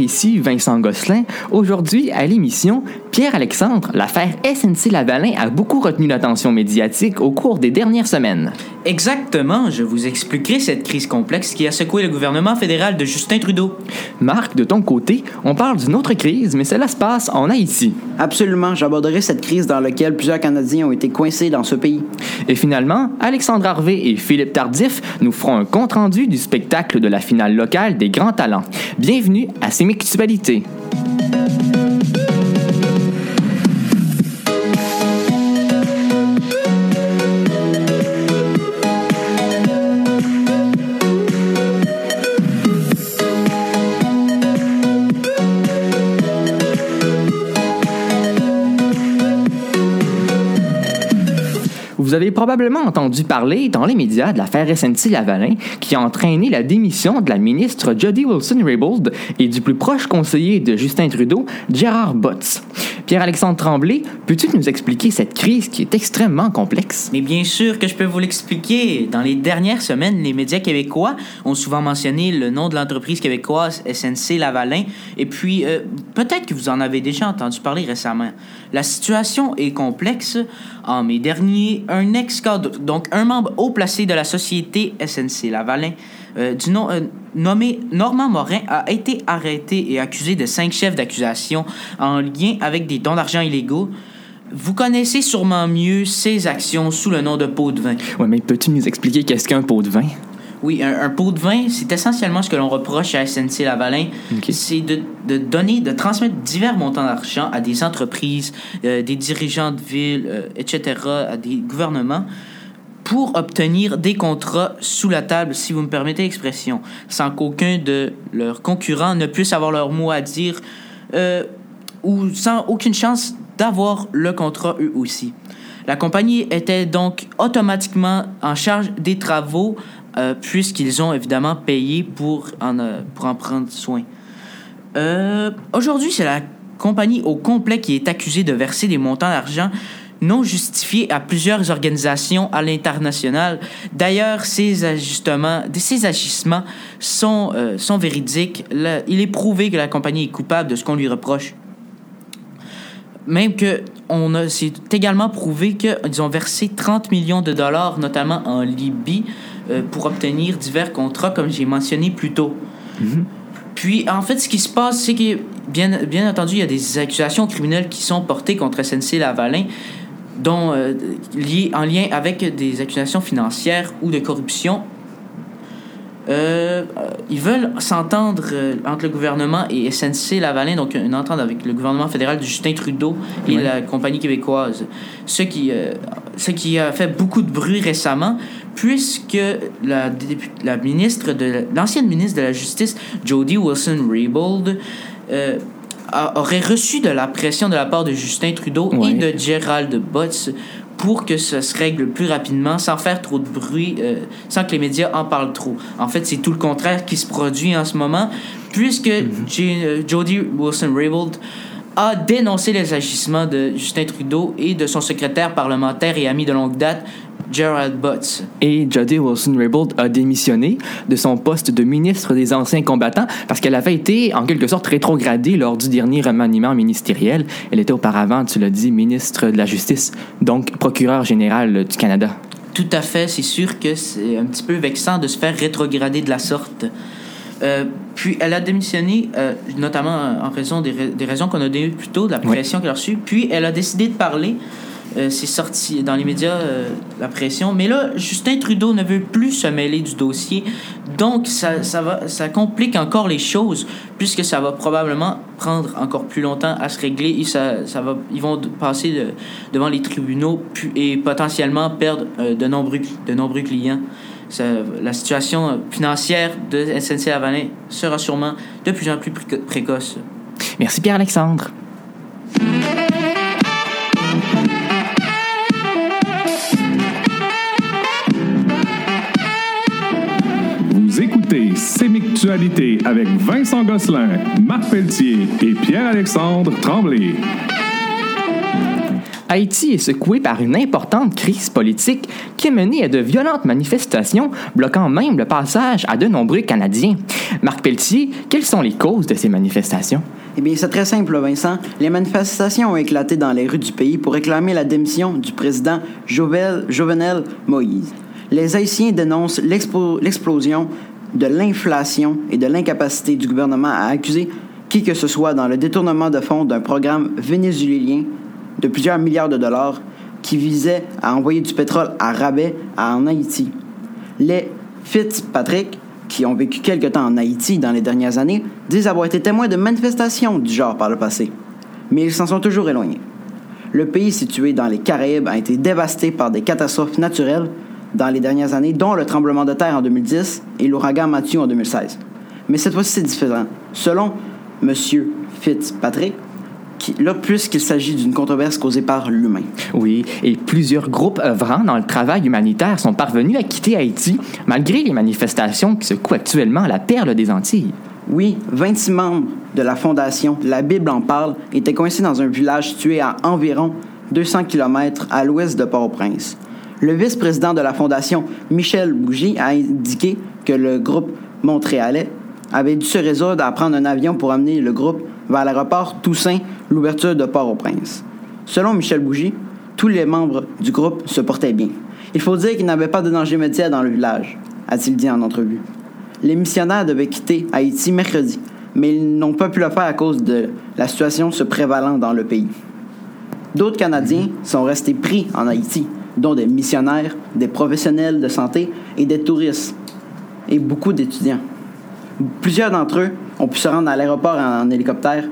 ici Vincent Gosselin. Aujourd'hui, à l'émission, Pierre-Alexandre, l'affaire SNC-Lavalin a beaucoup retenu l'attention médiatique au cours des dernières semaines. Exactement, je vous expliquerai cette crise complexe qui a secoué le gouvernement fédéral de Justin Trudeau. Marc, de ton côté, on parle d'une autre crise, mais cela se passe en Haïti. Absolument, j'aborderai cette crise dans laquelle plusieurs Canadiens ont été coincés dans ce pays. Et finalement, Alexandre Harvey et Philippe Tardif nous feront un compte-rendu du spectacle de la finale locale des grands talents. Bienvenue à ces municipalités. Avez probablement entendu parler dans les médias de l'affaire SNC-Lavalin qui a entraîné la démission de la ministre Jody Wilson-Raybould et du plus proche conseiller de Justin Trudeau, Gérard Botts. Pierre-Alexandre Tremblay, peux-tu nous expliquer cette crise qui est extrêmement complexe? Mais bien sûr que je peux vous l'expliquer. Dans les dernières semaines, les médias québécois ont souvent mentionné le nom de l'entreprise québécoise SNC Lavalin. Et puis, euh, peut-être que vous en avez déjà entendu parler récemment. La situation est complexe. En mai dernier, un donc un membre haut placé de la société SNC Lavalin, euh, euh, nommé Normand Morin, a été arrêté et accusé de cinq chefs d'accusation en lien avec des dons d'argent illégaux. Vous connaissez sûrement mieux ces actions sous le nom de pot de vin. Oui, mais peux-tu nous expliquer qu'est-ce qu'un pot de vin? Oui, un, un, pot de vin, c'est essentiellement ce que l'on reproche à SNC Lavalin. C'est de, de donner, de transmettre divers montants d'argent à des entreprises, euh, des dirigeants de ville, euh, etc., à des gouvernements, pour obtenir des contrats sous la table, si vous me permettez l'expression, sans qu'aucun de leurs concurrents ne puisse avoir leur mot à dire, euh, ou sans aucune chance d'avoir le contrat eux aussi. La compagnie était donc automatiquement en charge des travaux euh, puisqu'ils ont évidemment payé pour en, euh, pour en prendre soin. Euh, Aujourd'hui, c'est la compagnie au complet qui est accusée de verser des montants d'argent non justifiés à plusieurs organisations à l'international. D'ailleurs, ces ajustements, ces agissements sont, sont véridiques. Il est prouvé que la compagnie est coupable de ce qu'on lui reproche. Même que on a, c'est également prouvé qu'ils ont versé 30 millions de dollars, notamment en Libye, euh, pour obtenir divers contrats, comme j'ai mentionné plus tôt. Puis, en fait, ce qui se passe, c'est que, bien, bien entendu, il y a des accusations criminelles qui sont portées contre SNC Lavalin, dont, euh, liées, en lien avec des accusations financières ou de corruption. Euh, euh, ils veulent s'entendre entre le gouvernement et SNC Lavalin, donc une entente avec le gouvernement fédéral de Justin Trudeau et la compagnie québécoise. Ce qui, euh, ce qui a fait beaucoup de bruit récemment, puisque la, dépu- la ministre de l'ancienne ministre de la Justice, Jody Wilson-Raybould, euh, aurait reçu de la pression de la part de Justin Trudeau Ouais. et de Gerald Butts pour que ça se règle plus rapidement, sans faire trop de bruit, euh, sans que les médias en parlent trop. En fait, c'est tout le contraire qui se produit en ce moment, puisque J- euh, Jody Wilson-Raybould a dénoncé les agissements de Justin Trudeau et de son secrétaire parlementaire et ami de longue date, Gerald Butts. Et Jody Wilson-Raybould a démissionné de son poste de ministre des Anciens combattants parce qu'elle avait été, en quelque sorte, rétrogradée lors du dernier remaniement ministériel. Elle était auparavant, tu l'as dit, ministre de la Justice, donc procureur général du Canada. Tout à fait, c'est sûr que c'est un petit peu vexant de se faire rétrograder de la sorte. Euh, puis elle a démissionné, euh, notamment en raison des, ra- des raisons qu'on a données plus tôt, de la Oui. pression qu'elle a reçue. Puis elle a décidé de parler. Euh, c'est sorti dans les médias, euh, la pression. Mais là, Justin Trudeau ne veut plus se mêler du dossier. Donc, ça, ça, va, ça complique encore les choses, puisque ça va probablement prendre encore plus longtemps à se régler. Et ça, ça va, ils vont passer de- devant les tribunaux et potentiellement perdre euh, de, nombreux, de nombreux clients. La situation financière de SNC Lavalin sera sûrement de plus en plus préco- précoce. Merci Pierre-Alexandre. Avec Vincent Gosselin, Marc Pelletier et Pierre-Alexandre Tremblay. Haïti est secoué par une importante crise politique qui a mené à de violentes manifestations, bloquant même le passage à de nombreux Canadiens. Marc Pelletier, quelles sont les causes de ces manifestations? Eh bien, c'est très simple, Vincent. Les manifestations ont éclaté dans les rues du pays pour réclamer la démission du président Jovel- Jovenel Moïse. Les Haïtiens dénoncent l'explosion de l'inflation et de l'incapacité du gouvernement à accuser qui que ce soit dans le détournement de fonds d'un programme vénézuélien de plusieurs milliards de dollars qui visait à envoyer du pétrole à rabais en Haïti. Les Fitzpatrick, qui ont vécu quelque temps en Haïti dans les dernières années, disent avoir été témoins de manifestations du genre par le passé. Mais ils s'en sont toujours éloignés. Le pays situé dans les Caraïbes a été dévasté par des catastrophes naturelles dans les dernières années, dont le tremblement de terre en 2010 et l'ouragan Matthew en 2016. Mais cette fois-ci, c'est différent. Selon M. Fitzpatrick, qui, là, puisqu'il s'agit d'une controverse causée par l'humain. Oui, et plusieurs groupes œuvrant dans le travail humanitaire sont parvenus à quitter Haïti malgré les manifestations qui secouent actuellement la perle des Antilles. Oui, 26 membres de la fondation La Bible en parle étaient coincés dans un village situé à environ 200 km à l'ouest de Port-au-Prince. Le vice-président de la fondation, Michel Bougie, a indiqué que le groupe montréalais avait dû se résoudre à prendre un avion pour amener le groupe vers l'aéroport Toussaint, l'ouverture de Port-au-Prince. Selon Michel Bougie, tous les membres du groupe se portaient bien. Il faut dire qu'il n'y avait pas de danger immédiat dans le village, a-t-il dit en entrevue. Les missionnaires devaient quitter Haïti mercredi, mais ils n'ont pas pu le faire à cause de la situation se prévalant dans le pays. D'autres Canadiens sont restés pris en Haïti, dont des missionnaires, des professionnels de santé et des touristes, et beaucoup d'étudiants. Plusieurs d'entre eux ont pu se rendre à l'aéroport en, en hélicoptère,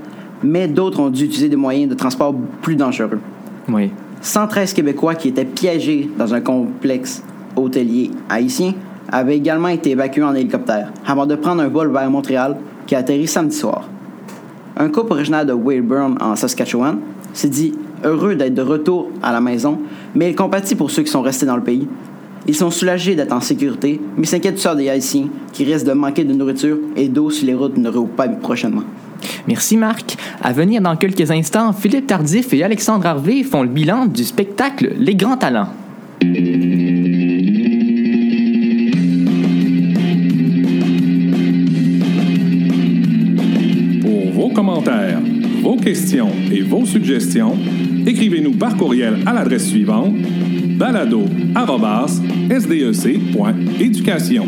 mais d'autres ont dû utiliser des moyens de transport plus dangereux. Oui. 113 Québécois qui étaient piégés dans un complexe hôtelier haïtien avaient également été évacués en hélicoptère avant de prendre un vol vers Montréal qui a atterri samedi soir. Un couple originaire de Weyburn en Saskatchewan s'est dit heureux d'être de retour à la maison, mais il compatit pour ceux qui sont restés dans le pays. Ils sont soulagés d'être en sécurité, mais s'inquiètent du sort des Haïtiens qui risquent de manquer de nourriture et d'eau si les routes ne rouvrent pas prochainement. Merci Marc. À venir dans quelques instants, Philippe Tardif et Alexandre Harvey font le bilan du spectacle Les Grands Talents. Pour vos commentaires, vos questions et vos suggestions, écrivez-nous par courriel à l'adresse suivante balado@sdec.éducation.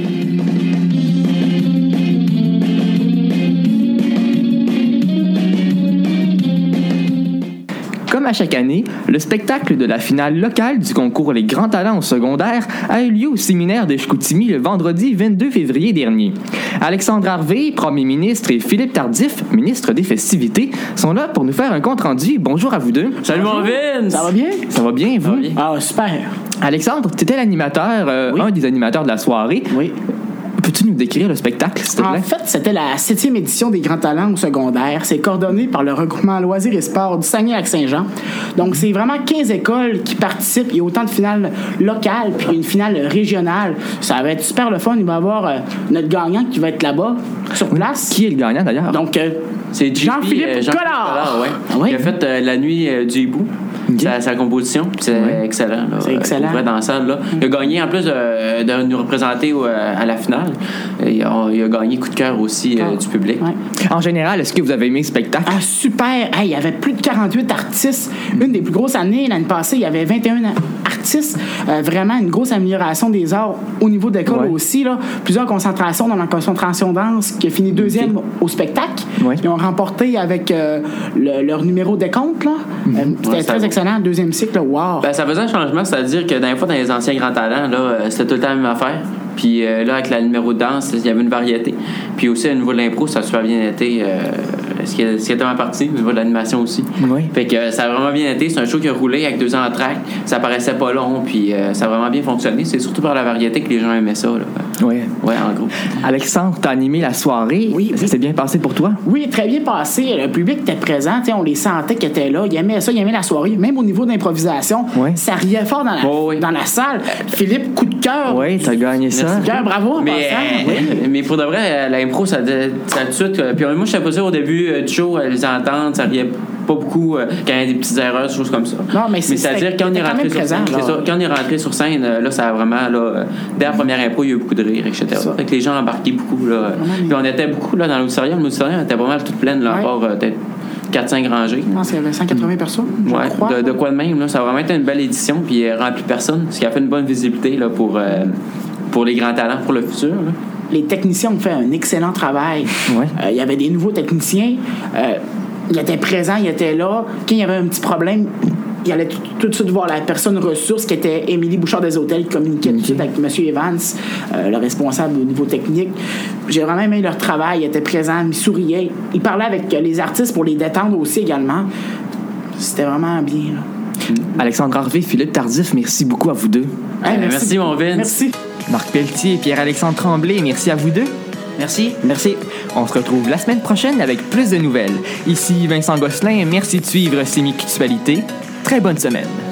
à chaque année, le spectacle de la finale locale du concours Les Grands Talents au secondaire a eu lieu au séminaire de Chicoutimi le vendredi 22 février dernier. Alexandre Harvey, premier ministre, et Philippe Tardif, ministre des Festivités, sont là pour nous faire un compte-rendu. Bonjour à vous deux. Salut mon Vince! Ça va bien? Ça va bien, vous? Ah, super. Alexandre, tu étais l'animateur, euh, Oui. un des animateurs de la soirée. Oui. Peux-tu nous décrire le spectacle, s'il te En fait, c'était la septième édition des Grands Talents au secondaire. C'est coordonné par le regroupement Loisirs et Sports du Saguenay-Lac-Saint-Jean. Donc, c'est vraiment 15 écoles qui participent. Il y a autant de finales locales puis une finale régionale. Ça va être super le fun. Il va y avoir euh, notre gagnant qui va être là-bas, sur place. Qui est le gagnant d'ailleurs? Donc, euh, C'est Jean-Philippe euh, Jean-Philippe Collard. ouais. Ah oui? Il a fait euh, La nuit euh, du hibou. Sa, sa composition. C'est excellent. C'est Euh, excellent. dans la salle. Là. Il a gagné, en plus de, de nous représenter au- à la finale, euh, il a, il a gagné coup de cœur aussi euh, du public. ouais. En général, est-ce que vous avez aimé le spectacle? Ah, super! Hey, il y avait plus de 48 artistes. Une des plus grosses années. L'année passée, il y avait 21 artistes. Euh, vraiment une grosse amélioration des arts au niveau d'école Ouais. aussi. Là. Plusieurs concentrations dans la concentration danse qui a fini deuxième au spectacle. Ouais. Ils ont remporté avec euh, le- leur numéro de compte. Là. Euh, C'était Ouais, très excellent. Deuxième cycle. Wow! Ben, ça faisait un changement, c'est-à-dire que dans les fois, dans les anciens grands talents, là, c'était tout le temps la même affaire. Puis euh, là, avec la numéro de danse, il y avait une variété. Puis aussi, au niveau de l'impro, ça a super bien été. Euh, ce, qui est, ce qui est tellement parti, au niveau de l'animation aussi. Oui. Fait que euh, ça a vraiment bien été. C'est un show qui a roulé avec deux entractes. Ça paraissait pas long, puis euh, ça a vraiment bien fonctionné. C'est surtout par la variété que les gens aimaient ça. Là. Oui. Ouais, en gros. Alexandre, t'as animé la soirée. Oui, Ça oui. s'est bien passé pour toi? Oui, très bien passé. Le public était présent. On les sentait qu'ils étaient là. Ils aimaient ça. Ils aimaient la soirée. Même au niveau d'improvisation, Ouais. ça riait fort dans la, Oh, oui. dans la salle. Philippe, coup de cœur. Oui, t'as gagné ça. Merci. Cœur, bravo. en Mais, passant. Oui. euh, mais pour de vrai, euh, l'impro, ça, ça tout de suite. euh, Puis euh, moi, je pas sûr au début euh, du show, euh, les entendre, ça riait pas beaucoup euh, quand il y a des petites erreurs, des choses comme ça. Non, mais c'est- c'est-à-dire c'était- quand on est c'était quand rentré même sur présent, scène, là. c'est ça, quand on est rentré sur scène, euh, là, ça a vraiment, là, euh, dès la première impro, il y a eu beaucoup de rire, etc. Ça. Fait que les gens embarquaient beaucoup, là. Puis on était beaucoup, là, dans l'auditorium. L'auditorium était pas mal toute pleine, là, à Ouais. part euh, peut-être 4-5 rangées. Je pense qu'il y avait 180 personnes. je Ouais, crois. de, de quoi de même, là. Ça a vraiment été une belle édition, puis euh, rempli de personnes, ce qui a fait une bonne visibilité, là, pour, euh, pour les grands talents pour le futur, là. Les techniciens ont fait un excellent travail. Ouais. Euh, il y avait des nouveaux techniciens. Euh, ils étaient présents, ils étaient là. Quand il y avait un petit problème, il allait tout, tout de suite voir la personne ressource qui était Émilie Bouchard des Hôtels, qui communiquait tout de suite avec M. Evans, euh, le responsable au niveau technique. J'ai vraiment aimé leur travail. Ils étaient présents, ils souriaient. Ils parlaient avec les artistes pour les détendre aussi également. C'était vraiment bien. là. Alexandre Harvey, Philippe Tardif, merci beaucoup à vous deux. Hey, Euh, merci, mon Vince. Merci. Marc Pelletier et Pierre-Alexandre Tremblay, merci à vous deux. Merci. Merci. On se retrouve la semaine prochaine avec plus de nouvelles. Ici Vincent Gosselin, merci de suivre Sémictualité. Très bonne semaine.